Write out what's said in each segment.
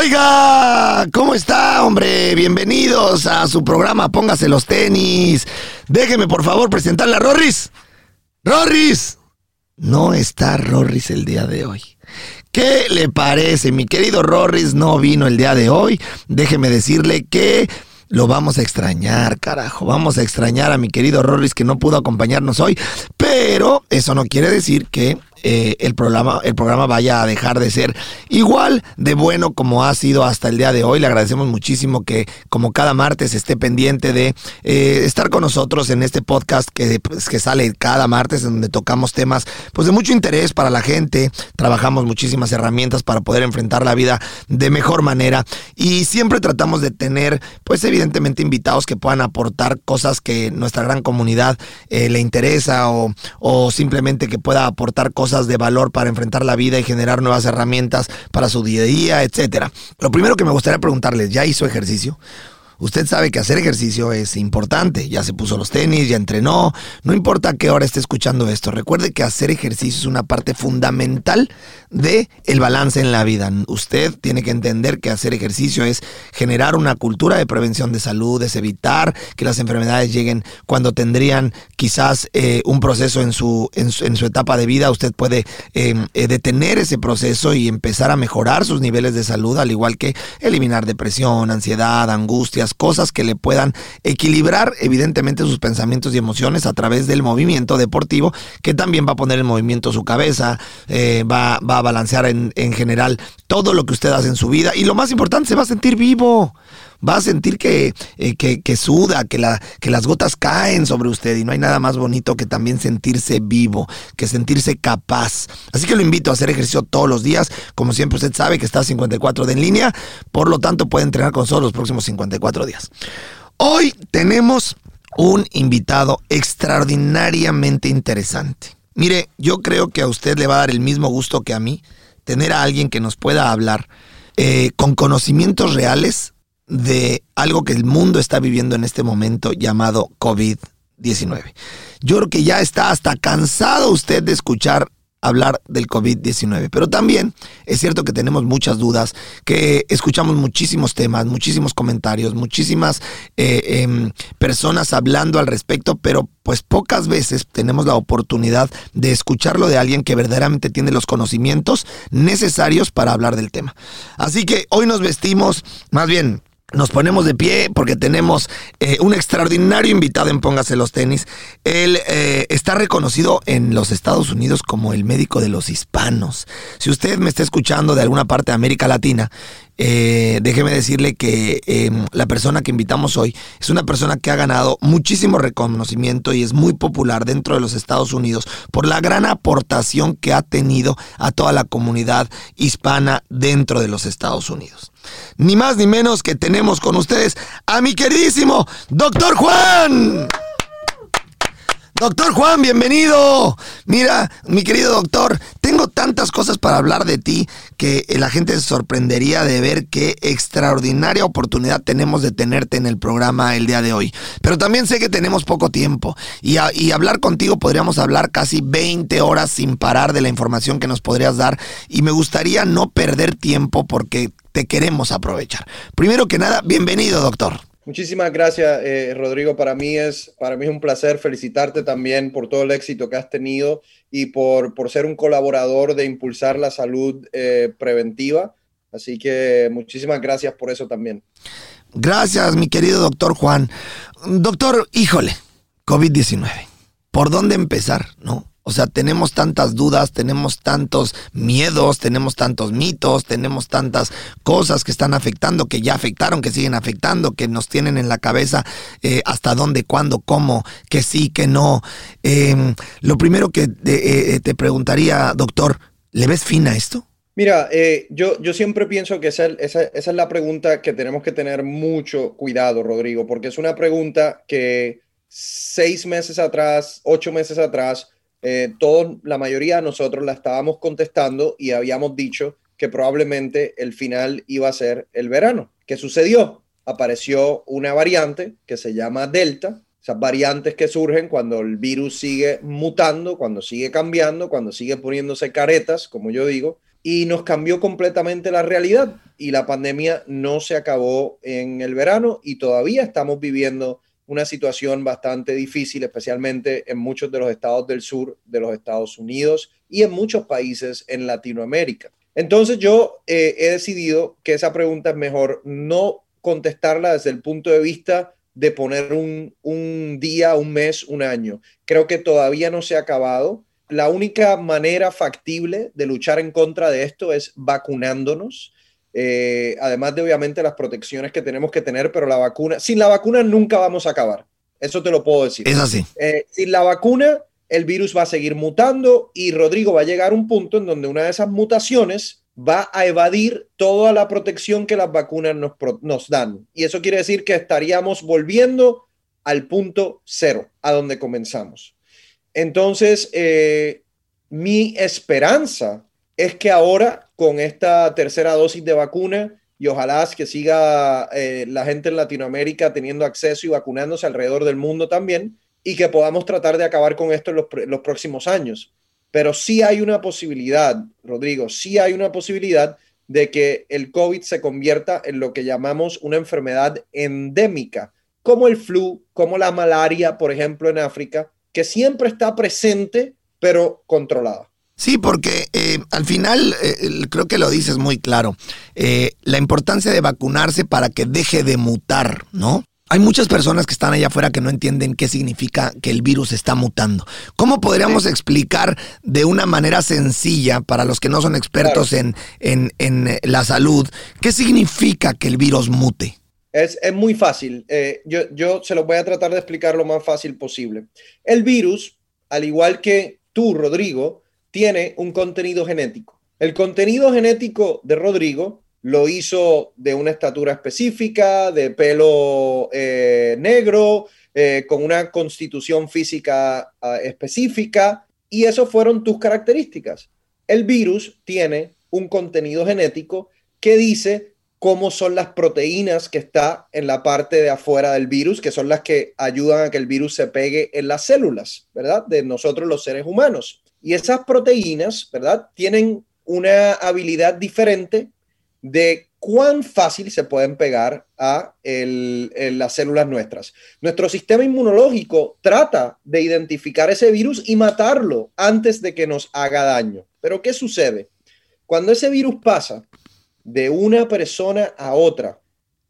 Oiga, ¿cómo está, hombre? Bienvenidos a su programa Póngase los tenis. Déjeme, por favor, presentarle a Rorris. ¡Rorris! No está Rorris el día de hoy. ¿Qué le parece? Mi querido Rorris no vino el día de hoy. Déjeme decirle que lo vamos a extrañar, carajo. Vamos a extrañar a mi querido Rorris que no pudo acompañarnos hoy. Pero eso no quiere decir que eh, el, programa, el programa vaya a dejar de ser igual de bueno como ha sido hasta el día de hoy. Le agradecemos muchísimo que como cada martes esté pendiente de eh, estar con nosotros en este podcast que, pues, que sale cada martes en donde tocamos temas pues de mucho interés para la gente. Trabajamos muchísimas herramientas para poder enfrentar la vida de mejor manera y siempre tratamos de tener pues evidentemente invitados que puedan aportar cosas que nuestra gran comunidad eh, le interesa o, o simplemente que pueda aportar cosas de valor para enfrentar la vida y generar nuevas herramientas para su día a día, etcétera. Lo primero que me gustaría preguntarles, ¿ya hizo ejercicio? Usted sabe que hacer ejercicio es importante. Ya se puso los tenis, ya entrenó. No importa qué hora esté escuchando esto. Recuerde que hacer ejercicio es una parte fundamental de el balance en la vida. Usted tiene que entender que hacer ejercicio es generar una cultura de prevención de salud, es evitar que las enfermedades lleguen cuando tendrían quizás eh, un proceso en su, en su, etapa de vida. Usted puede em, eh, detener ese proceso y empezar a mejorar sus niveles de salud, al igual que eliminar depresión, ansiedad, angustias cosas que le puedan equilibrar evidentemente sus pensamientos y emociones a través del movimiento deportivo, que también va a poner en movimiento su cabeza, eh, va, a balancear en, en general todo lo que usted hace en su vida. Y lo más importante, se va a sentir vivo va a sentir que, eh, que, suda, que, la, que las gotas caen sobre usted y no hay nada más bonito que también sentirse vivo, que sentirse capaz. Así que lo invito a hacer ejercicio todos los días. Como siempre usted sabe que está 54 de en línea, por lo tanto puede entrenar con nosotros los próximos 54 días. Hoy tenemos un invitado extraordinariamente interesante. Mire, yo creo que a usted le va a dar el mismo gusto que a mí tener a alguien que nos pueda hablar eh, con conocimientos reales de algo que el mundo está viviendo en este momento llamado COVID-19. Yo creo que ya está hasta cansado usted de escuchar hablar del COVID-19. Pero también es cierto que tenemos muchas dudas, que escuchamos muchísimos temas, muchísimos comentarios, muchísimas eh, em, personas hablando al respecto, pero pues pocas veces tenemos la oportunidad de escucharlo de alguien que verdaderamente tiene los conocimientos necesarios para hablar del tema. Así que hoy nos vestimos, más bien, nos ponemos de pie porque tenemos eh, un extraordinario invitado en Póngase los tenis. Él eh, está reconocido en los Estados Unidos como el médico de los hispanos. Si usted me está escuchando de alguna parte de América Latina, eh, déjeme decirle que em, la persona que invitamos hoy es una persona que ha ganado muchísimo reconocimiento y es muy popular dentro de los Estados Unidos por la gran aportación que ha tenido a toda la comunidad hispana dentro de los Estados Unidos ni más ni menos que tenemos con ustedes a mi queridísimo Doctor Juan. Doctor Juan, bienvenido. Mira, mi querido doctor, tengo tantas cosas para hablar de ti que la gente se sorprendería de ver qué extraordinaria oportunidad tenemos de tenerte en el programa el día de hoy. Pero también sé que tenemos poco tiempo y, hablar contigo podríamos hablar casi 20 horas sin parar de la información que nos podrías dar y me gustaría no perder tiempo porque te queremos aprovechar. Primero que nada, bienvenido, doctor. Muchísimas gracias, eh, Rodrigo. Para mí, es, para mí es un placer felicitarte también por todo el éxito que has tenido y por, por ser un colaborador de impulsar la salud eh, preventiva. Así que muchísimas gracias por eso también. Gracias, mi querido doctor Juan. Doctor, híjole, COVID-19. ¿Por dónde empezar? ¿No? O sea, tenemos tantas dudas, tenemos tantos miedos, tenemos tantos mitos, tenemos tantas cosas que están afectando, que ya afectaron, que siguen afectando, que nos tienen en la cabeza eh, hasta dónde, cuándo, cómo, que sí, que no. Em, lo primero que eh, te preguntaría, doctor, ¿le ves fin a esto? Mira, eh, yo, yo siempre pienso que esa, esa, es la pregunta que tenemos que tener mucho cuidado, Rodrigo, porque es una pregunta que seis meses atrás, ocho meses atrás, eh, todos, la mayoría de nosotros la estábamos contestando y habíamos dicho que probablemente el final iba a ser el verano. ¿Qué sucedió? Apareció una variante que se llama Delta, esas variantes que surgen cuando el virus sigue mutando, cuando sigue cambiando, cuando sigue poniéndose caretas, como yo digo, y nos cambió completamente la realidad y la pandemia no se acabó en el verano y todavía estamos viviendo una situación bastante difícil, especialmente en muchos de los estados del sur de los Estados Unidos y en muchos países en Latinoamérica. Entonces yo eh, he decidido que esa pregunta es mejor no contestarla desde el punto de vista de poner un, un día, un mes, un año. Creo que todavía no se ha acabado la única manera factible de luchar en contra de esto es vacunándonos. Eh, además de obviamente las protecciones que tenemos que tener, pero la vacuna, sin la vacuna nunca vamos a acabar. Eso te lo puedo decir. Es así. Eh, sin la vacuna, el virus va a seguir mutando y Rodrigo va a llegar a un punto en donde una de esas mutaciones va a evadir toda la protección que las vacunas nos, nos dan. Y eso quiere decir que estaríamos volviendo al punto cero, a donde comenzamos. Entonces, eh, mi esperanza es que ahora, con esta tercera dosis de vacuna, y ojalá que siga eh, la gente en Latinoamérica teniendo acceso y vacunándose alrededor del mundo también, y que podamos tratar de acabar con esto en los, los próximos años. Pero sí hay una posibilidad, Rodrigo, sí hay una posibilidad de que el COVID se convierta en lo que llamamos una enfermedad endémica, como el flu, como la malaria, por ejemplo, en África, que siempre está presente, pero controlada. Sí, porque eh, al final, eh, creo que lo dices muy claro, eh, la importancia de vacunarse para que deje de mutar, ¿no? Hay muchas personas que están allá afuera que no entienden qué significa que el virus está mutando. ¿Cómo podríamos explicar de una manera sencilla para los que no son expertos en, en, en la salud qué significa que el virus mute? Es, muy fácil. Eh, yo, yo se lo voy a tratar de explicar lo más fácil posible. El virus, al igual que tú, Rodrigo, tiene un contenido genético. El contenido genético de Rodrigo lo hizo de una estatura específica, de pelo eh, negro, eh, con una constitución física ah, específica, y eso fueron tus características. El virus tiene un contenido genético que dice cómo son las proteínas que está en la parte de afuera del virus, que son las que ayudan a que el virus se pegue en las células, ¿verdad? De nosotros los seres humanos. Y esas proteínas, ¿verdad? Tienen una habilidad diferente de cuán fácil se pueden pegar a las células nuestras. Nuestro sistema inmunológico trata de identificar ese virus y matarlo antes de que nos haga daño. Pero ¿qué sucede? Cuando ese virus pasa de una persona a otra,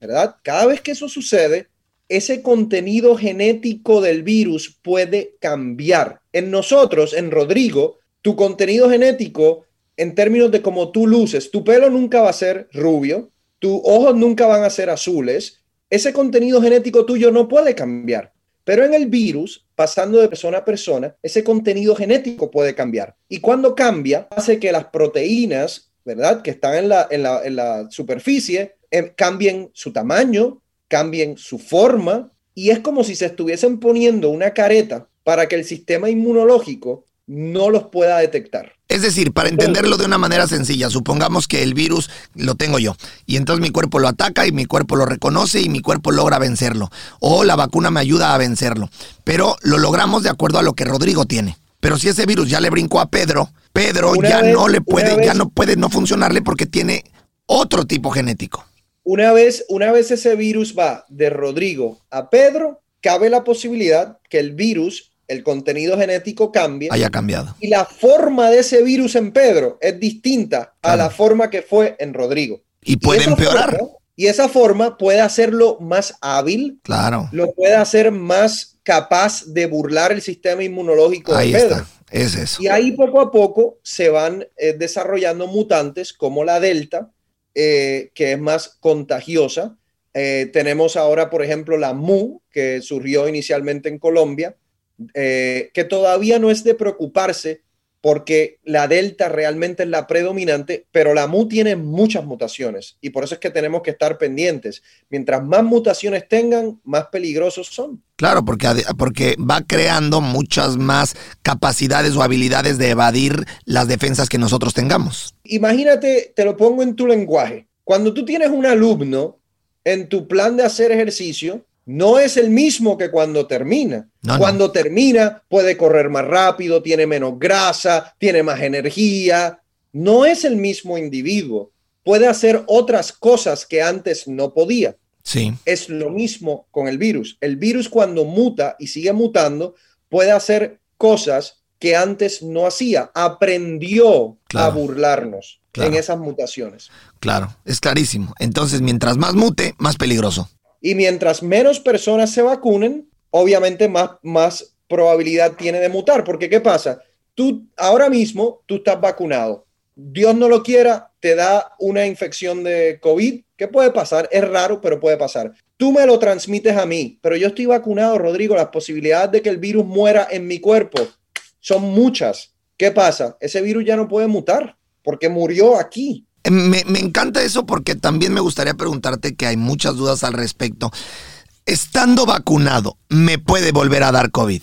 ¿verdad? Cada vez que eso sucede, ese contenido genético del virus puede cambiar. En nosotros, en Rodrigo, tu contenido genético, en términos de cómo tú luces, tu pelo nunca va a ser rubio, tus ojos nunca van a ser azules, ese contenido genético tuyo no puede cambiar. Pero en el virus, pasando de persona a persona, ese contenido genético puede cambiar. Y cuando cambia, hace que las proteínas ¿verdad? Que están en la, en la, superficie, eh, cambien su tamaño, cambien su forma, y es como si se estuviesen poniendo una careta para que el sistema inmunológico no los pueda detectar. Es decir, para entenderlo de una manera sencilla, supongamos que el virus lo tengo yo y entonces mi cuerpo lo ataca y mi cuerpo lo reconoce y mi cuerpo logra vencerlo o la vacuna me ayuda a vencerlo, pero lo logramos de acuerdo a lo que Rodrigo tiene. Pero si ese virus ya le brincó a Pedro, Pedro ya no le puede, ya no puede no funcionarle porque tiene otro tipo genético. Una vez, una vez ese virus va de Rodrigo a Pedro, cabe la posibilidad que el virus, el contenido genético cambie. Haya cambiado. Y la forma de ese virus en Pedro es distinta a la forma que fue en Rodrigo. Y puede empeorar. y esa forma puede hacerlo más hábil. Claro. Lo puede hacer más capaz de burlar el sistema inmunológico Ahí de Pedro. Está. Es eso. Y ahí poco a poco se van eh, desarrollando mutantes como la Delta, eh, que es más contagiosa. Eh, tenemos ahora, por ejemplo, la MU, que surgió inicialmente en Colombia, que todavía no es de preocuparse porque la delta realmente es la predominante, pero la mu tiene muchas mutaciones y por eso es que tenemos que estar pendientes. Mientras más mutaciones tengan, más peligrosos son. Claro, porque, porque va creando muchas más capacidades o habilidades de evadir las defensas que nosotros tengamos. Imagínate, te lo pongo en tu lenguaje. Cuando tú tienes un alumno en tu plan de hacer ejercicio, no es el mismo que cuando termina. cuando termina puede correr más rápido, tiene menos grasa, tiene más energía. no es el mismo individuo. Puede hacer otras cosas que antes no podía. Sí. Es lo mismo con el virus. El virus cuando muta y sigue mutando, puede hacer cosas que antes no hacía. Aprendió a burlarnos en esas mutaciones. Claro, es clarísimo. Entonces, mientras más mute, más peligroso. Y mientras menos personas se vacunen, obviamente más, más probabilidad tiene de mutar. Porque, ¿qué pasa? Tú ahora mismo, tú estás vacunado. Dios no lo quiera, te da una infección de COVID. ¿Qué puede pasar? Es raro, pero puede pasar. Tú me lo transmites a mí, pero yo estoy vacunado, Rodrigo. Las posibilidades de que el virus muera en mi cuerpo son muchas. ¿Qué pasa? Ese virus ya no puede mutar porque murió aquí. Me, me, encanta eso porque también me gustaría preguntarte que hay muchas dudas al respecto. Estando vacunado, ¿me puede volver a dar COVID?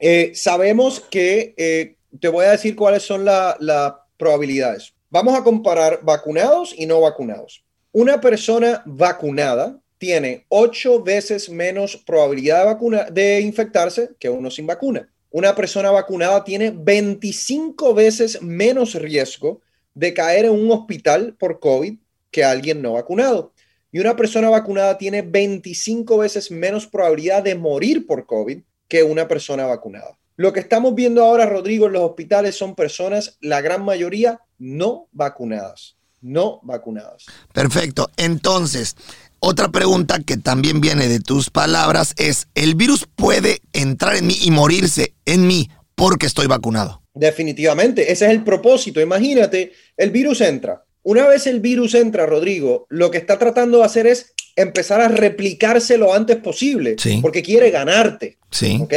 Eh, sabemos que, eh, te voy a decir cuáles son las probabilidades. Vamos a comparar vacunados y no vacunados. Una persona vacunada tiene ocho veces menos probabilidad de, de infectarse que uno sin vacuna. Una persona vacunada tiene 25 veces menos riesgo de caer en un hospital por COVID que alguien no vacunado. Y una persona vacunada tiene 25 veces menos probabilidad de morir por COVID que una persona vacunada. Lo que estamos viendo ahora, Rodrigo, en los hospitales son personas, la gran mayoría, no vacunadas. No vacunadas. Perfecto. Entonces, otra pregunta que también viene de tus palabras es, ¿el virus puede entrar en mí y morirse en mí porque estoy vacunado? Definitivamente, ese es el propósito. Imagínate, el virus entra. Una vez el virus entra, Rodrigo, lo que está tratando de hacer es empezar a replicarse lo antes posible, porque quiere ganarte. Sí. ¿Ok?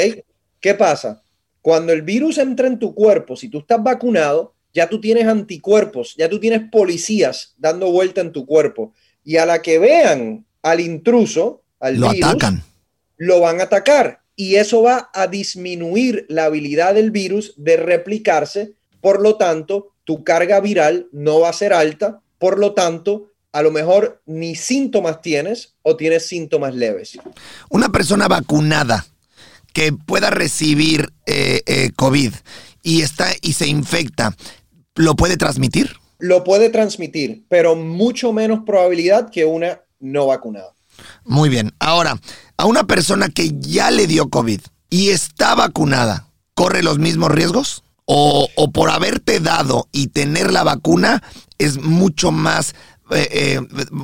¿Qué pasa? Cuando el virus entra en tu cuerpo, si tú estás vacunado, ya tú tienes anticuerpos, ya tú tienes policías dando vuelta en tu cuerpo. Y a la que vean al intruso, al lo virus, atacan. lo van a atacar. Y eso va a disminuir la habilidad del virus de replicarse. Por lo tanto, tu carga viral no va a ser alta. Por lo tanto, a lo mejor ni síntomas tienes o tienes síntomas leves. Una persona vacunada que pueda recibir eh, eh, COVID y, está, y se infecta, ¿lo puede transmitir? Lo puede transmitir, pero mucho menos probabilidad que una no vacunada. Muy bien. Ahora, a una persona que ya le dio COVID y está vacunada, ¿corre los mismos riesgos? ¿O, por haberte dado y tener la vacuna es mucho más eh,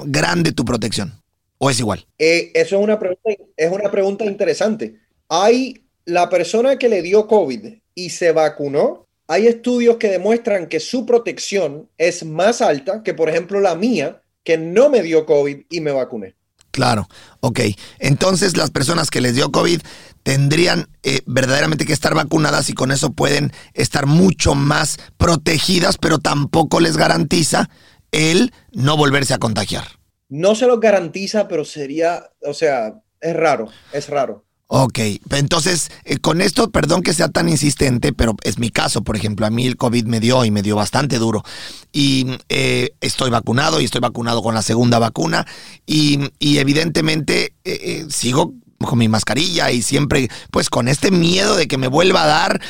grande tu protección? ¿O es igual? eso es una, pregunta, es una pregunta interesante hay la persona que le dio COVID y se vacunó, hay estudios que demuestran que su protección es más alta que, por ejemplo, la mía, que no me dio COVID y me vacuné. Claro, ok. Entonces las personas que les dio COVID tendrían eh, verdaderamente que estar vacunadas y con eso pueden estar mucho más protegidas, pero tampoco les garantiza el no volverse a contagiar. No se los garantiza, pero sería, o sea, es raro, es raro. Ok, entonces eh, con esto, perdón que sea tan insistente, pero es mi caso, por ejemplo, a mí el COVID me dio y me dio bastante duro. Y eh, estoy vacunado y estoy vacunado con la segunda vacuna y, evidentemente eh, sigo con mi mascarilla y siempre pues con este miedo de que me vuelva a dar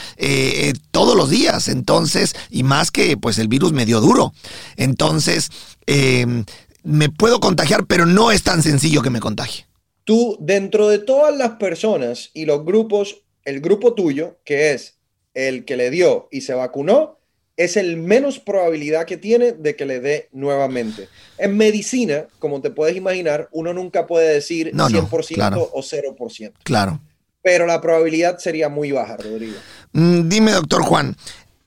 todos los días. Entonces, y más que pues el virus me dio duro. Entonces, me puedo contagiar, pero no es tan sencillo que me contagie tú dentro de todas las personas y los grupos, el grupo tuyo, que es el que le dio y se vacunó, es el menos probabilidad que tiene de que le dé nuevamente. En medicina, como te puedes imaginar, uno nunca puede decir 100% o 0%. Claro. Pero la probabilidad sería muy baja, Rodrigo. Mm, dime, doctor Juan,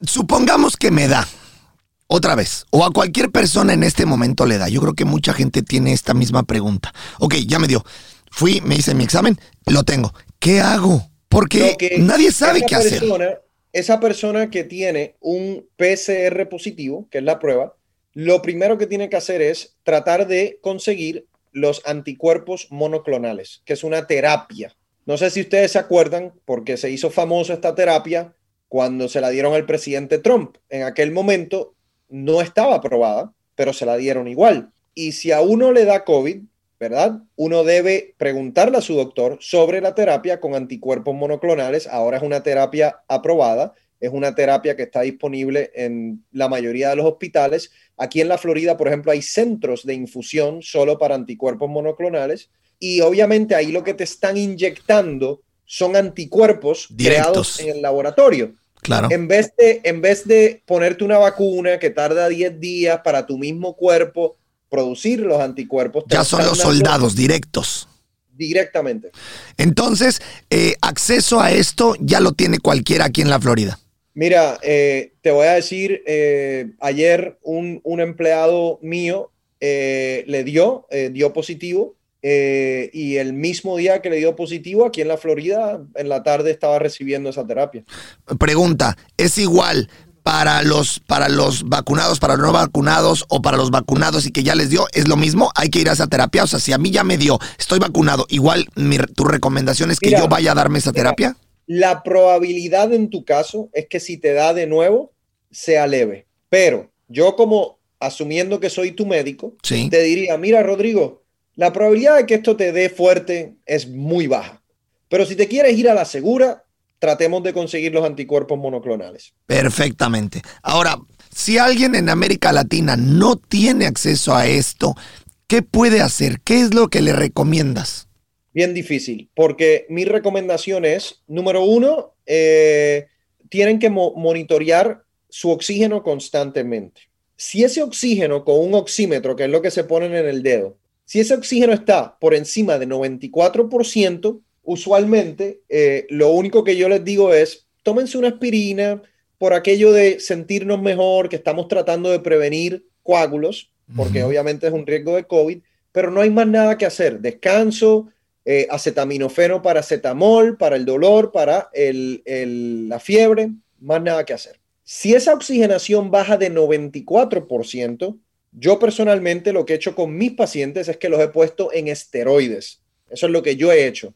supongamos que me da. Otra vez, o a cualquier persona en este momento le da. Yo creo que mucha gente tiene esta misma pregunta. Ok, ya me dio fui, me hice mi examen, lo tengo. ¿Qué hago? Porque nadie sabe qué hacer. Esa persona que tiene un PCR positivo, que es la prueba, lo primero que tiene que hacer es tratar de conseguir los anticuerpos monoclonales, que es una terapia. No sé si ustedes se acuerdan, porque se hizo famosa esta terapia cuando se la dieron al presidente Trump. En aquel momento no estaba aprobada, pero se la dieron igual. Y si a uno le da COVID, ¿verdad? Uno debe preguntarle a su doctor sobre la terapia con anticuerpos monoclonales. Ahora es una terapia aprobada. es una terapia que está disponible en la mayoría de los hospitales. Aquí en la Florida, por ejemplo, hay centros de infusión solo para anticuerpos monoclonales y obviamente ahí lo que te están inyectando son anticuerpos creados en el laboratorio. Claro. En vez, de, en vez de ponerte una vacuna que tarda 10 días para tu mismo cuerpo producir los anticuerpos. Ya son los soldados directos. Directamente. Entonces, eh, acceso a esto ya lo tiene cualquiera aquí en la Florida. Mira, eh, te voy a decir, eh, ayer un, empleado mío le dio, dio positivo y el mismo día que le dio positivo, aquí en la Florida, en la tarde estaba recibiendo esa terapia. Pregunta, ¿es igual para los, para los vacunados, para los no vacunados o para los vacunados y que ya les dio, es lo mismo, hay que ir a esa terapia. O sea, si a mí ya me dio, estoy vacunado, igual tu recomendación es que yo vaya a darme esa terapia. La probabilidad en tu caso es que si te da de nuevo, sea leve. Pero yo como asumiendo que soy tu médico, te diría, mira Rodrigo, la probabilidad de que esto te dé fuerte es muy baja. Pero si te quieres ir a la segura, tratemos de conseguir los anticuerpos monoclonales. Perfectamente. Ahora, si alguien en América Latina no tiene acceso a esto, ¿qué puede hacer? ¿Qué es lo que le recomiendas? Bien difícil, porque mi recomendación es, número uno, eh, tienen que monitorear su oxígeno constantemente. Si ese oxígeno con un oxímetro, que es lo que se ponen en el dedo, si ese oxígeno está por encima de 94%, usualmente eh, lo único que yo les digo es, tómense una aspirina por aquello de sentirnos mejor, que estamos tratando de prevenir coágulos, porque obviamente es un riesgo de COVID, pero no hay más nada que hacer. Descanso, eh, acetaminofeno para acetamol, para el dolor, para la fiebre, más nada que hacer. Si esa oxigenación baja de 94%, yo personalmente lo que he hecho con mis pacientes es que los he puesto en esteroides. Eso es lo que yo he hecho.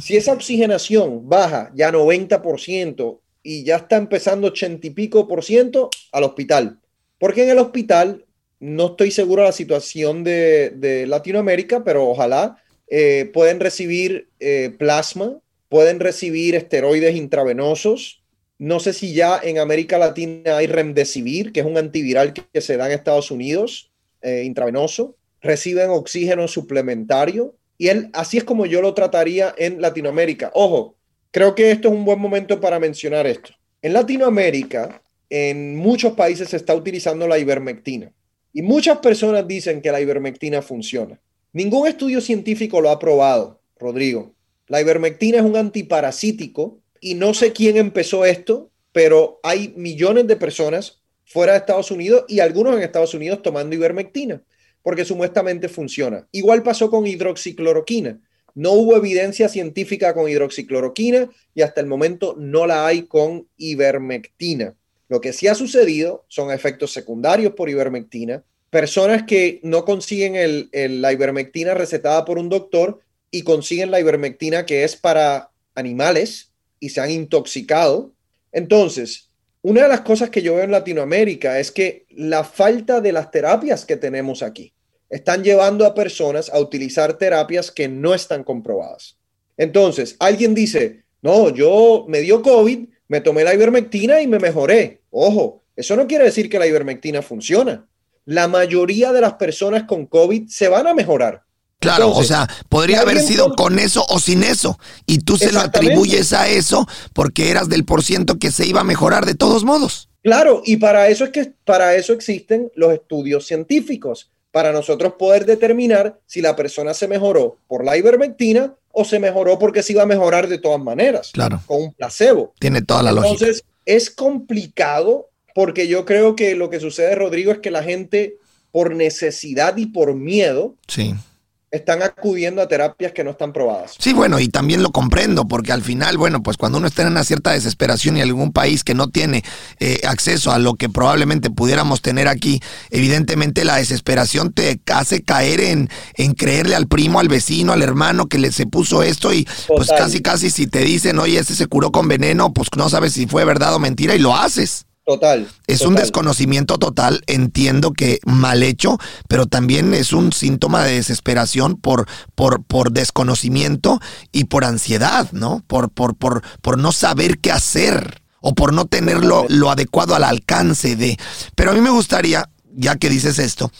Si esa oxigenación baja ya 90% y ya está empezando 80 y pico por ciento, al hospital. Porque en el hospital, no estoy seguro de la situación de, Latinoamérica, pero ojalá eh, pueden recibir eh, plasma, pueden recibir esteroides intravenosos. No sé si ya en América Latina hay remdesivir, que es un antiviral que, se da en Estados Unidos, eh, intravenoso. Reciben oxígeno suplementario y él, así es como yo lo trataría en Latinoamérica. Ojo, creo que esto es un buen momento para mencionar esto. En Latinoamérica, en muchos países se está utilizando la ivermectina. Y muchas personas dicen que la ivermectina funciona. Ningún estudio científico lo ha probado, Rodrigo. La ivermectina es un antiparasítico y no sé quién empezó esto, pero hay millones de personas fuera de Estados Unidos y algunos en Estados Unidos tomando ivermectina porque supuestamente funciona. Igual pasó con hidroxicloroquina. No hubo evidencia científica con hidroxicloroquina y hasta el momento no la hay con ivermectina. Lo que sí ha sucedido son efectos secundarios por ivermectina, personas que no consiguen la ivermectina recetada por un doctor y consiguen la ivermectina que es para animales y se han intoxicado. Entonces, una de las cosas que yo veo en Latinoamérica es que la falta de las terapias que tenemos aquí están llevando a personas a utilizar terapias que no están comprobadas. Entonces, alguien dice, no, yo me dio COVID, me tomé la ivermectina y me mejoré. Ojo, eso no quiere decir que la ivermectina funciona. La mayoría de las personas con COVID se van a mejorar. Claro, o sea, podría haber sido con eso o sin eso. Y tú se lo atribuyes a eso porque eras del por ciento que se iba a mejorar de todos modos. Claro, y para eso es que para eso existen los estudios científicos, para nosotros poder determinar si la persona se mejoró por la ivermectina o se mejoró porque se iba a mejorar de todas maneras. Claro. Con un placebo. Tiene toda la lógica. Entonces, es complicado porque yo creo que lo que sucede, Rodrigo, es que la gente por necesidad y por miedo sí están acudiendo a terapias que no están probadas. Sí, bueno, y también lo comprendo, porque al final, bueno, pues cuando uno está en una cierta desesperación y algún país que no tiene eh, acceso a lo que probablemente pudiéramos tener aquí, evidentemente la desesperación te hace caer en, en creerle al primo, al vecino, al hermano que le se puso esto y pues casi, casi si te dicen, oye, ese se curó con veneno, pues no sabes si fue verdad o mentira y lo haces. Total. Es un desconocimiento total, entiendo que mal hecho, pero también es un síntoma de desesperación por, por, por desconocimiento y por ansiedad, ¿no? Por, por, por, por no saber qué hacer. o por no tenerlo lo adecuado al alcance de. Pero a mí me gustaría, ya que dices esto,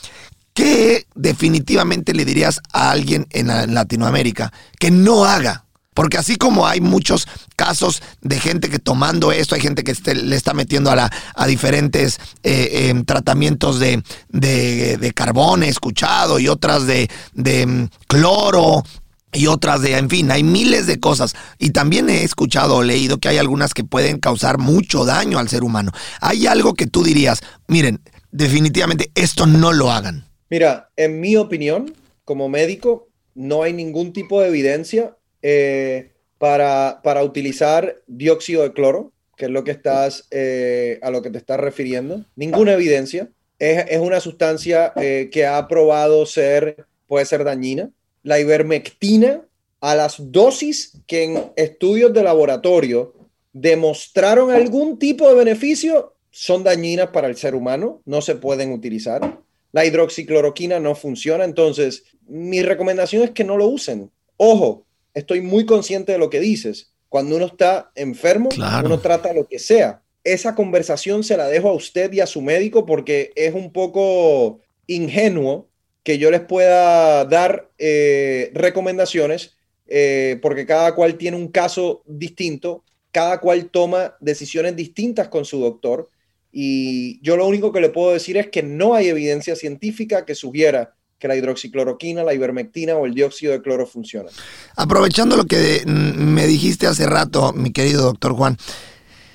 ¿qué definitivamente le dirías a alguien en Latinoamérica que no haga? Porque así como hay muchos casos de gente que tomando esto, hay gente que le está metiendo a, la, a diferentes eh, em, tratamientos de, de, carbón, he escuchado, y otras de, mm, cloro, y otras de, en fin, hay miles de cosas. Y también he escuchado o leído que hay algunas que pueden causar mucho daño al ser humano. ¿Hay algo que tú dirías, miren, definitivamente esto no lo hagan? Mira, en mi opinión, como médico, no hay ningún tipo de evidencia eh, para, para, utilizar dióxido de cloro, que es lo que estás, eh, a lo que te estás refiriendo. Ninguna evidencia. Es, es una sustancia eh, que ha probado ser, puede ser dañina. La ivermectina, a las dosis que en estudios de laboratorio demostraron algún tipo de beneficio, son dañinas para el ser humano, no se pueden utilizar. La hidroxicloroquina no funciona, entonces mi recomendación es que no lo usen. Ojo, estoy muy consciente de lo que dices. Cuando uno está enfermo, uno trata lo que sea. Esa conversación se la dejo a usted y a su médico porque es un poco ingenuo que yo les pueda dar eh, recomendaciones eh, porque cada cual tiene un caso distinto, cada cual toma decisiones distintas con su doctor y yo lo único que le puedo decir es que no hay evidencia científica que sugiera que la hidroxicloroquina, la ivermectina o el dióxido de cloro funcionan. Aprovechando lo que me dijiste hace rato, mi querido doctor Juan,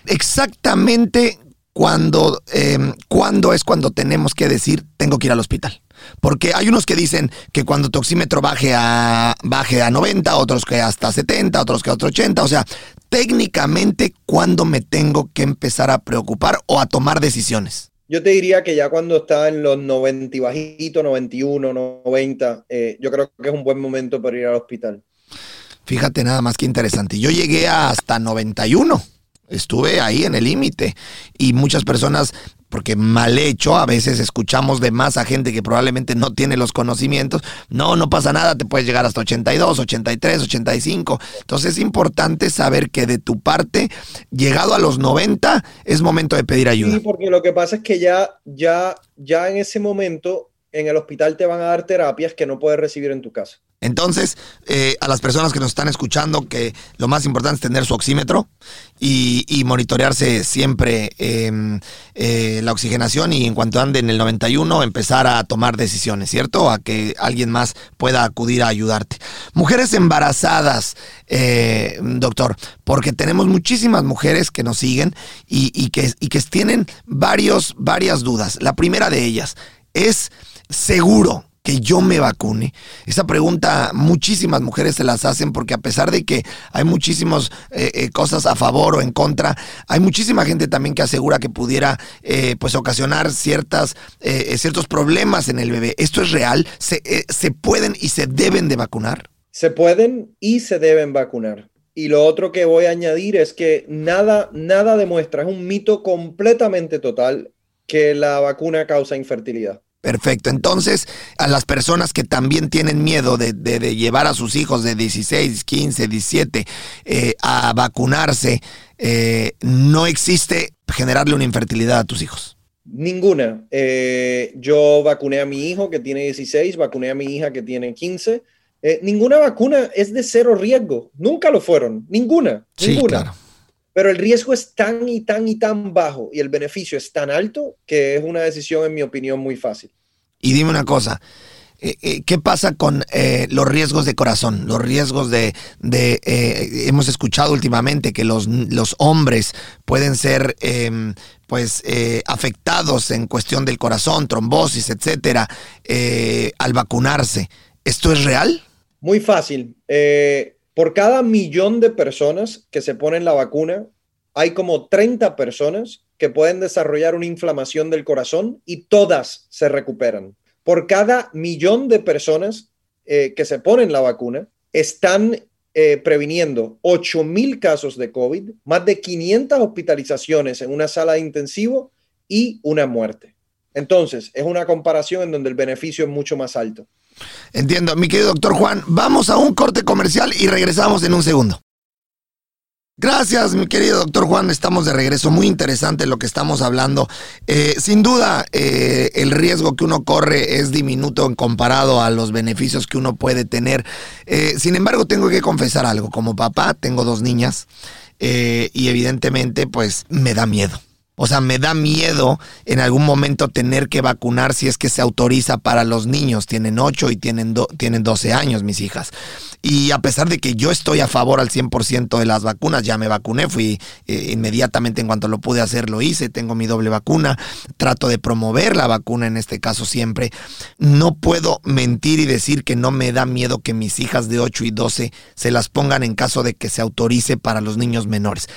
exactamente cuando, em, cuándo es cuando tenemos que decir tengo que ir al hospital. Porque hay unos que dicen que cuando tu oxímetro baje a, baje a 90, otros que hasta 70, otros que a 80. O sea, técnicamente, ¿cuándo me tengo que empezar a preocupar o a tomar decisiones? Yo te diría que ya cuando está en los 90 y bajito, 91, 90, eh, yo creo que es un buen momento para ir al hospital. Fíjate nada más que interesante. Yo llegué hasta 91. Estuve ahí en el límite y muchas personas porque mal hecho, a veces escuchamos de más a gente que probablemente no tiene los conocimientos. No, no pasa nada, te puedes llegar hasta 82, 83, 85. Entonces es importante saber que de tu parte, llegado a los 90, es momento de pedir ayuda. Sí, porque lo que pasa es que ya, ya, ya en ese momento en el hospital te van a dar terapias que no puedes recibir en tu casa. Entonces, eh, a las personas que nos están escuchando, que lo más importante es tener su oxímetro y, monitorearse siempre em, eh, la oxigenación y en cuanto ande en el 91 empezar a tomar decisiones, ¿cierto? A que alguien más pueda acudir a ayudarte. Mujeres embarazadas, eh, doctor, porque tenemos muchísimas mujeres que nos siguen y, que, y que tienen varios, varias dudas. La primera de ellas es seguro que yo me vacune? Esa pregunta muchísimas mujeres se las hacen porque a pesar de que hay muchísimas eh, eh, cosas a favor o en contra, hay muchísima gente también que asegura que pudiera eh, pues ocasionar ciertas, ciertos problemas en el bebé. ¿Esto es real? ¿Se, ¿Se pueden y se deben de vacunar? Se pueden y se deben vacunar. Y lo otro que voy a añadir es que nada, nada demuestra, es un mito completamente total que la vacuna causa infertilidad. Perfecto. Entonces, a las personas que también tienen miedo de, llevar a sus hijos de 16, 15, 17 a vacunarse, eh, no existe generarle una infertilidad a tus hijos. Ninguna. Eh, yo vacuné a mi hijo que tiene 16, vacuné a mi hija que tiene 15. Eh, ninguna vacuna es de cero riesgo. Nunca lo fueron. Ninguna. Sí, ninguna. Claro. Pero el riesgo es tan y tan y tan bajo y el beneficio es tan alto que es una decisión, en mi opinión, muy fácil. Y dime una cosa, eh, eh, ¿qué pasa con eh, los riesgos de corazón? Los riesgos de, hemos escuchado últimamente que los, los hombres pueden ser em, pues afectados en cuestión del corazón, trombosis, etcétera, al vacunarse. ¿Esto es real? Muy fácil. Por cada millón de personas que se ponen la vacuna, hay como 30 personas que pueden desarrollar una inflamación del corazón y todas se recuperan. Por cada millón de personas eh, que se ponen la vacuna, están eh, previniendo 8 mil casos de COVID, más de 500 hospitalizaciones en una sala de intensivo y una muerte. Entonces, es una comparación en donde el beneficio es mucho más alto. Entiendo, mi querido doctor Juan. Vamos a un corte comercial y regresamos en un segundo. Gracias, mi querido doctor Juan. Estamos de regreso. Muy interesante lo que estamos hablando. Eh, sin duda, eh, el riesgo que uno corre es diminuto en comparado a los beneficios que uno puede tener. Eh, sin embargo, tengo que confesar algo. Como papá, tengo dos niñas y evidentemente, pues me da miedo. O sea, me da miedo en algún momento tener que vacunar si es que se autoriza para los niños. Tienen 8 y tienen, tienen 12 años mis hijas. Y a pesar de que yo estoy a favor al 100% de las vacunas, ya me vacuné, fui eh, inmediatamente en cuanto lo pude hacer, lo hice, tengo mi doble vacuna, trato de promover la vacuna en este caso siempre. No puedo mentir y decir que no me da miedo que mis hijas de 8 y 12 se las pongan en caso de que se autorice para los niños menores.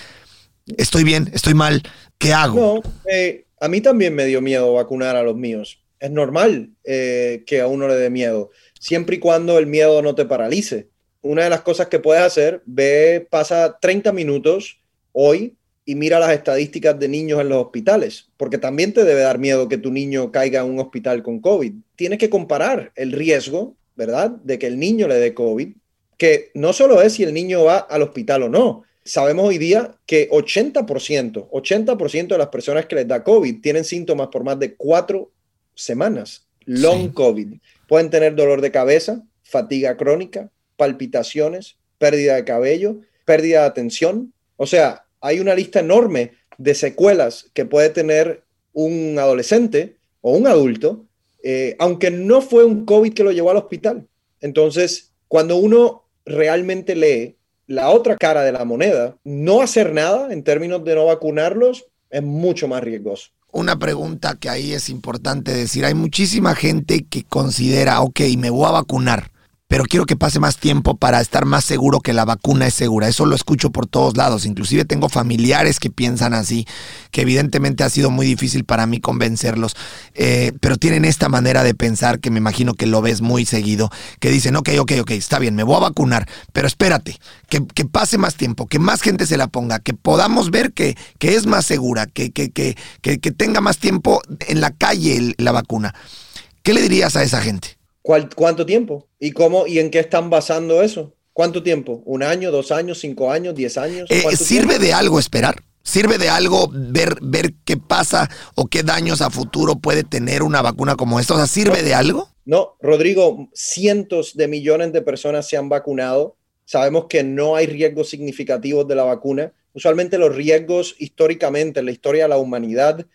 Estoy bien, estoy mal, ¿qué hago? No, eh, a mí también me dio miedo vacunar a los míos. Es normal eh, que a uno le dé miedo, siempre y cuando el miedo no te paralice. Una de las cosas que puedes hacer, ve, pasa 30 minutos hoy y mira las estadísticas de niños en los hospitales, porque también te debe dar miedo que tu niño caiga en un hospital con COVID. Tienes que comparar el riesgo, ¿verdad?, de que el niño le dé COVID, que no solo es si el niño va al hospital o no, sabemos hoy día que 80%, 80% de las personas que les da COVID tienen síntomas por más de cuatro semanas. Long COVID. Pueden tener dolor de cabeza, fatiga crónica, palpitaciones, pérdida de cabello, pérdida de atención. O sea, hay una lista enorme de secuelas que puede tener un adolescente o un adulto, eh, aunque no fue un COVID que lo llevó al hospital. Entonces, cuando uno realmente lee la otra cara de la moneda, no hacer nada en términos de no vacunarlos es mucho más riesgoso. Una pregunta que ahí es importante decir, hay muchísima gente que considera, ok, me voy a vacunar, pero quiero que pase más tiempo para estar más seguro que la vacuna es segura. Eso lo escucho por todos lados. Inclusive tengo familiares que piensan así, que evidentemente ha sido muy difícil para mí convencerlos, eh, pero tienen esta manera de pensar que me imagino que lo ves muy seguido, que dicen, ok, ok, ok, está bien, me voy a vacunar, pero espérate, que, pase más tiempo, que más gente se la ponga, que podamos ver que, que es más segura, que, que, que, que tenga más tiempo en la calle la vacuna. ¿Qué le dirías a esa gente? ¿Cuánto tiempo? ¿Y cómo y en qué están basando eso? ¿Cuánto tiempo? ¿Un año, dos años, cinco años, diez años? Eh, ¿Sirve de algo esperar? ¿Sirve de algo ver, ver qué pasa o qué daños a futuro puede tener una vacuna como esta? O sea, ¿sirve de algo? No, Rodrigo, cientos de millones de personas se han vacunado. Sabemos que no hay riesgos significativos de la vacuna. Usualmente los riesgos históricamente en la historia de la humanidad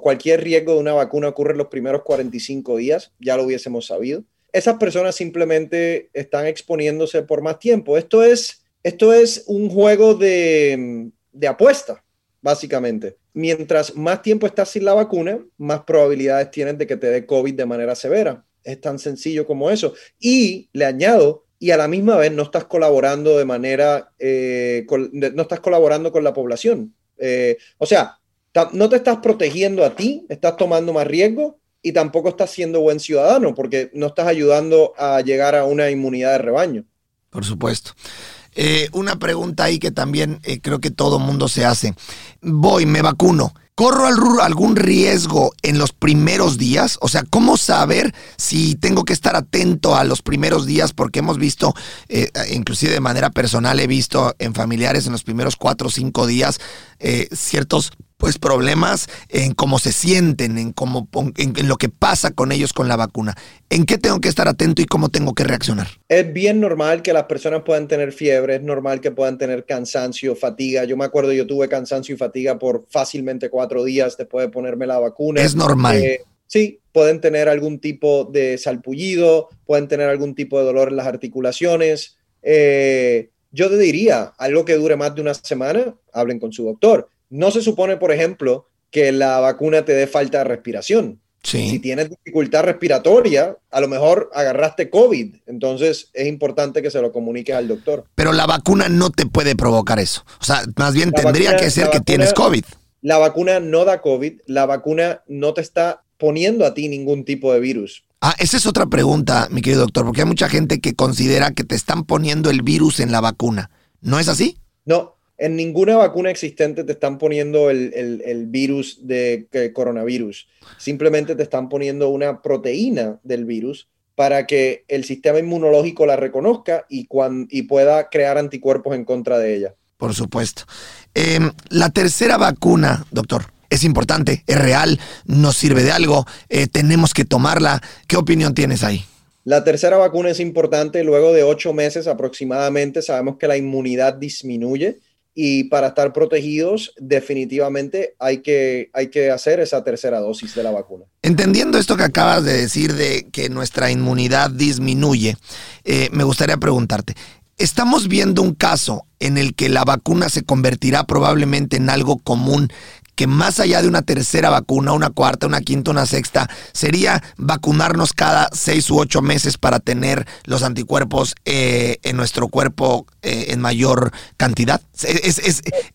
cualquier riesgo de una vacuna ocurre en los primeros 45 días, ya lo hubiésemos sabido. Esas personas simplemente están exponiéndose por más tiempo. Esto es, esto es un juego de, de apuesta, básicamente. Mientras más tiempo estás sin la vacuna, más probabilidades tienes de que te dé COVID de manera severa. Es tan sencillo como eso. Y le añado, y a la misma vez no estás colaborando de manera, eh, no estás colaborando con la población. Eh, o sea, no te estás protegiendo a ti, estás tomando más riesgo y tampoco estás siendo buen ciudadano porque no estás ayudando a llegar a una inmunidad de rebaño. Por supuesto. Eh, una pregunta ahí que también eh, creo que todo mundo se hace. Voy, me vacuno. ¿Corro algún riesgo en los primeros días? O sea, ¿cómo saber si tengo que estar atento a los primeros días? Porque hemos visto, eh, inclusive de manera personal, he visto en familiares en los primeros cuatro o cinco días ciertos pues problemas en cómo se sienten, en cómo en, lo que pasa con ellos con la vacuna. ¿En qué tengo que estar atento y cómo tengo que reaccionar? Es bien normal que las personas puedan tener fiebre, es normal que puedan tener cansancio, fatiga. Yo me acuerdo, yo tuve cansancio y fatiga por fácilmente cuatro días después de ponerme la vacuna. Es normal. Eh, sí, pueden tener algún tipo de salpullido, pueden tener algún tipo de dolor en las articulaciones. Eh, yo te diría, algo que dure más de una semana, hablen con su doctor no se supone, por ejemplo, que la vacuna te dé falta de respiración. Si tienes dificultad respiratoria, a lo mejor agarraste COVID. Entonces es importante que se lo comuniques al doctor. Pero la vacuna no te puede provocar eso. O sea, más bien tendría que ser que tienes COVID. La vacuna no da COVID. La vacuna no te está poniendo a ti ningún tipo de virus. Ah, esa es otra pregunta, mi querido doctor, porque hay mucha gente que considera que te están poniendo el virus en la vacuna. ¿No es así? No, en ninguna vacuna existente te están poniendo el, virus de coronavirus. Simplemente te están poniendo una proteína del virus para que el sistema inmunológico la reconozca y, y pueda crear anticuerpos en contra de ella. Por supuesto. Em, la tercera vacuna, doctor, es importante, es real, nos sirve de algo, eh, tenemos que tomarla. ¿Qué opinión tienes ahí? La tercera vacuna es importante. Luego de ocho meses aproximadamente, sabemos que la inmunidad disminuye y para estar protegidos definitivamente hay que, hay que hacer esa tercera dosis de la vacuna. Entendiendo esto que acabas de decir de que nuestra inmunidad disminuye, eh, me gustaría preguntarte, Estamos viendo un caso en el que la vacuna se convertirá probablemente en algo común que más allá de una tercera vacuna, una cuarta, una quinta, una sexta, sería vacunarnos cada seis u ocho meses para tener los anticuerpos eh, en nuestro cuerpo eh, en mayor cantidad. ¿Es,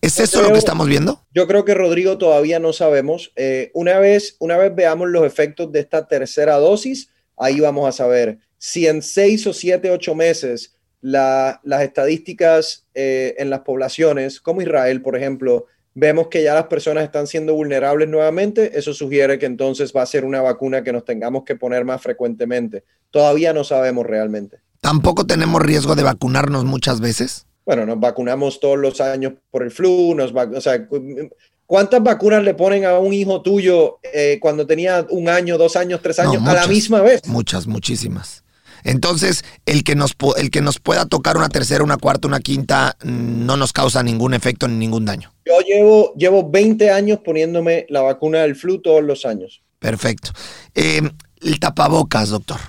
eso lo que estamos viendo? Yo creo que Rodrigo todavía no sabemos. Eh, una, vez, una vez veamos los efectos de esta tercera dosis, ahí vamos a saber si en seis o siete, ocho meses las estadísticas en las poblaciones, como Israel, por ejemplo, vemos que ya las personas están siendo vulnerables nuevamente, eso sugiere que entonces va a ser una vacuna que nos tengamos que poner más frecuentemente. Todavía no sabemos realmente. ¿Tampoco tenemos riesgo de vacunarnos muchas veces? Bueno, nos vacunamos todos los años por el flu, nos o sea, ¿cuántas vacunas le ponen a un hijo tuyo eh, cuando tenía un año, dos años, tres años a la misma vez? Muchas, muchísimas. Entonces, el que, nos, el que nos pueda tocar una tercera, una cuarta, una quinta, mm, no nos causa ningún efecto ni ningún daño. Yo llevo, llevo 20 años poniéndome la vacuna del flu todos los años. Perfecto. Eh, el tapabocas, doctor.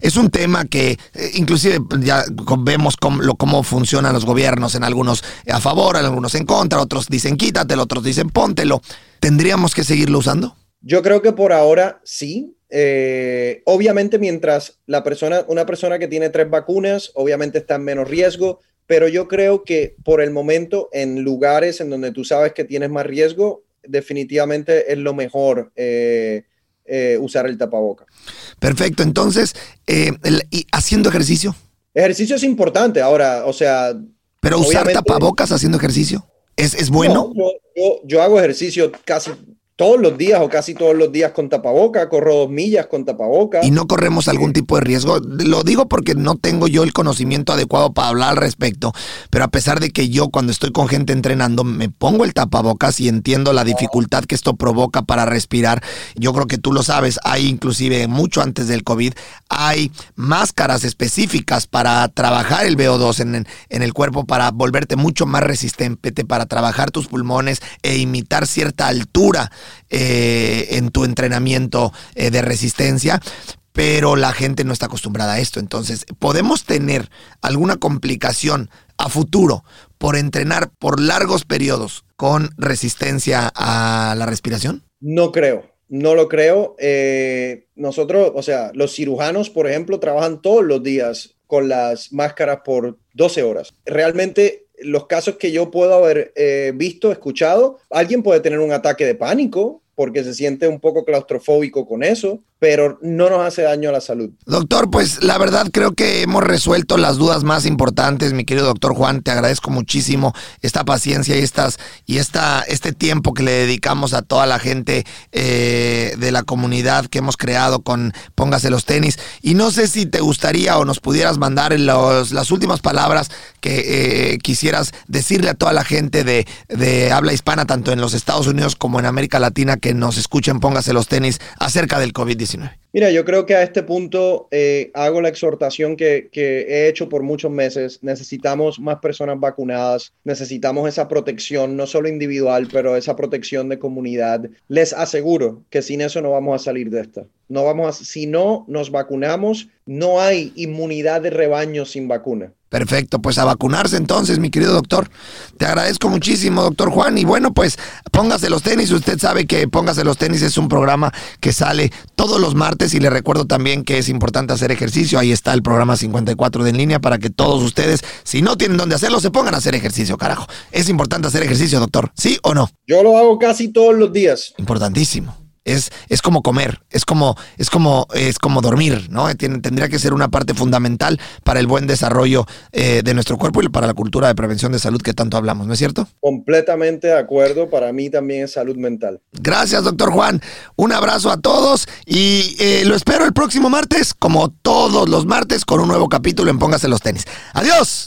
Es un tema que eh, inclusive ya vemos cómo, cómo, funcionan los gobiernos, en algunos a favor, en algunos en contra, otros dicen quítatelo, otros dicen póntelo. ¿Tendríamos que seguirlo usando? Yo creo que por ahora sí. Eh, obviamente, mientras la persona, una persona que tiene tres vacunas, obviamente está en menos riesgo, pero yo creo que por el momento, en lugares en donde tú sabes que tienes más riesgo, definitivamente es lo mejor eh, eh, usar el tapaboca. Perfecto, entonces, ¿y haciendo ejercicio? Ejercicio es importante, ahora, o sea... Pero usar tapabocas haciendo ejercicio, ¿es, es bueno? yo, yo hago ejercicio casi todos los días o casi todos los días con tapaboca, corro dos millas con tapaboca. ¿Y no corremos algún tipo de riesgo? Lo digo porque no tengo yo el conocimiento adecuado para hablar al respecto, pero a pesar de que yo cuando estoy con gente entrenando me pongo el tapabocas y entiendo la dificultad que esto provoca para respirar, yo creo que tú lo sabes, hay inclusive mucho antes del COVID, hay máscaras específicas para trabajar el VO2 en, en el cuerpo, para volverte mucho más resistente, para trabajar tus pulmones e imitar cierta altura eh, en tu entrenamiento eh, de resistencia, pero la gente no está acostumbrada a esto. Entonces, ¿podemos tener alguna complicación a futuro por entrenar por largos periodos con resistencia a la respiración? No creo. No lo creo. Eh, nosotros, o sea, los cirujanos, por ejemplo, trabajan todos los días con las máscaras por 12 horas. Realmente los casos que yo puedo haber eh, visto, escuchado, alguien puede tener un ataque de pánico porque se siente un poco claustrofóbico con eso, pero no nos hace daño a la salud. Doctor, pues la verdad creo que hemos resuelto las dudas más importantes, mi querido doctor Juan, te agradezco muchísimo esta paciencia y estas y esta este tiempo que le dedicamos a toda la gente eh, de la comunidad que hemos creado con Póngase los tenis. Y no sé si te gustaría o nos pudieras mandar los, las últimas palabras que eh, quisieras decirle a toda la gente de, de habla hispana, tanto en los Estados Unidos como en América Latina, que nos escuchen Póngase los tenis acerca del COVID-19. 19 Mira, yo creo que a este punto eh, hago la exhortación que, he hecho por muchos meses. Necesitamos más personas vacunadas, necesitamos esa protección, no solo individual, pero esa protección de comunidad. Les aseguro que sin eso no vamos a salir de esta. No vamos a, si no nos vacunamos, no hay inmunidad de rebaño sin vacuna. Perfecto, pues a vacunarse entonces, mi querido doctor. Te agradezco muchísimo, doctor Juan. Y bueno, pues póngase los tenis. Usted sabe que Póngase los tenis es un programa que sale todos los martes y le recuerdo también que es importante hacer ejercicio. Ahí está el programa 54 de en línea para que todos ustedes, si no tienen dónde hacerlo, se pongan a hacer ejercicio, carajo. Es importante hacer ejercicio, doctor. ¿Sí o no? Yo lo hago casi todos los días. Importantísimo. Es, es, como comer, es como, es como, es como dormir, ¿no? tendría que ser una parte fundamental para el buen desarrollo eh, de nuestro cuerpo y para la cultura de prevención de salud que tanto hablamos, ¿no es cierto? Completamente de acuerdo, para mí también es salud mental. Gracias, doctor Juan. Un abrazo a todos y eh, lo espero el próximo martes, como todos los martes, con un nuevo capítulo en Póngase los tenis. Adiós.